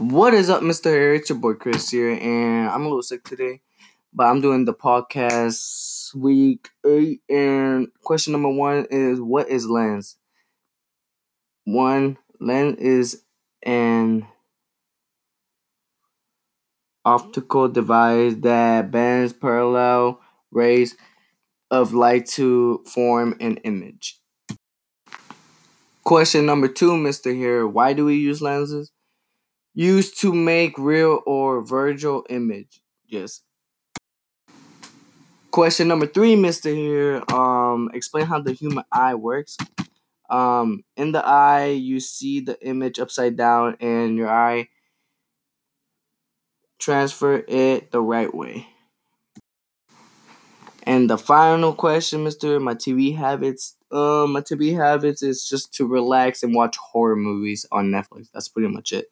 What is up, Mr. Hair? It's your boy Chris here, and I'm a little sick today, but I'm doing the podcast week eight. And question number one is What is lens? One, lens is an optical device that bends parallel rays of light to form an image. Question number two, Mr. Here, why do we use lenses? Used to make real or virtual images. Question number three, Mr. Here, um, explain how the human eye works. Um, in the eye, you see the image upside down, and your eye transfer it the right way. And the final question, Mister, my TV habits. Um, my TV habits is just to relax and watch horror movies on Netflix. That's pretty much it.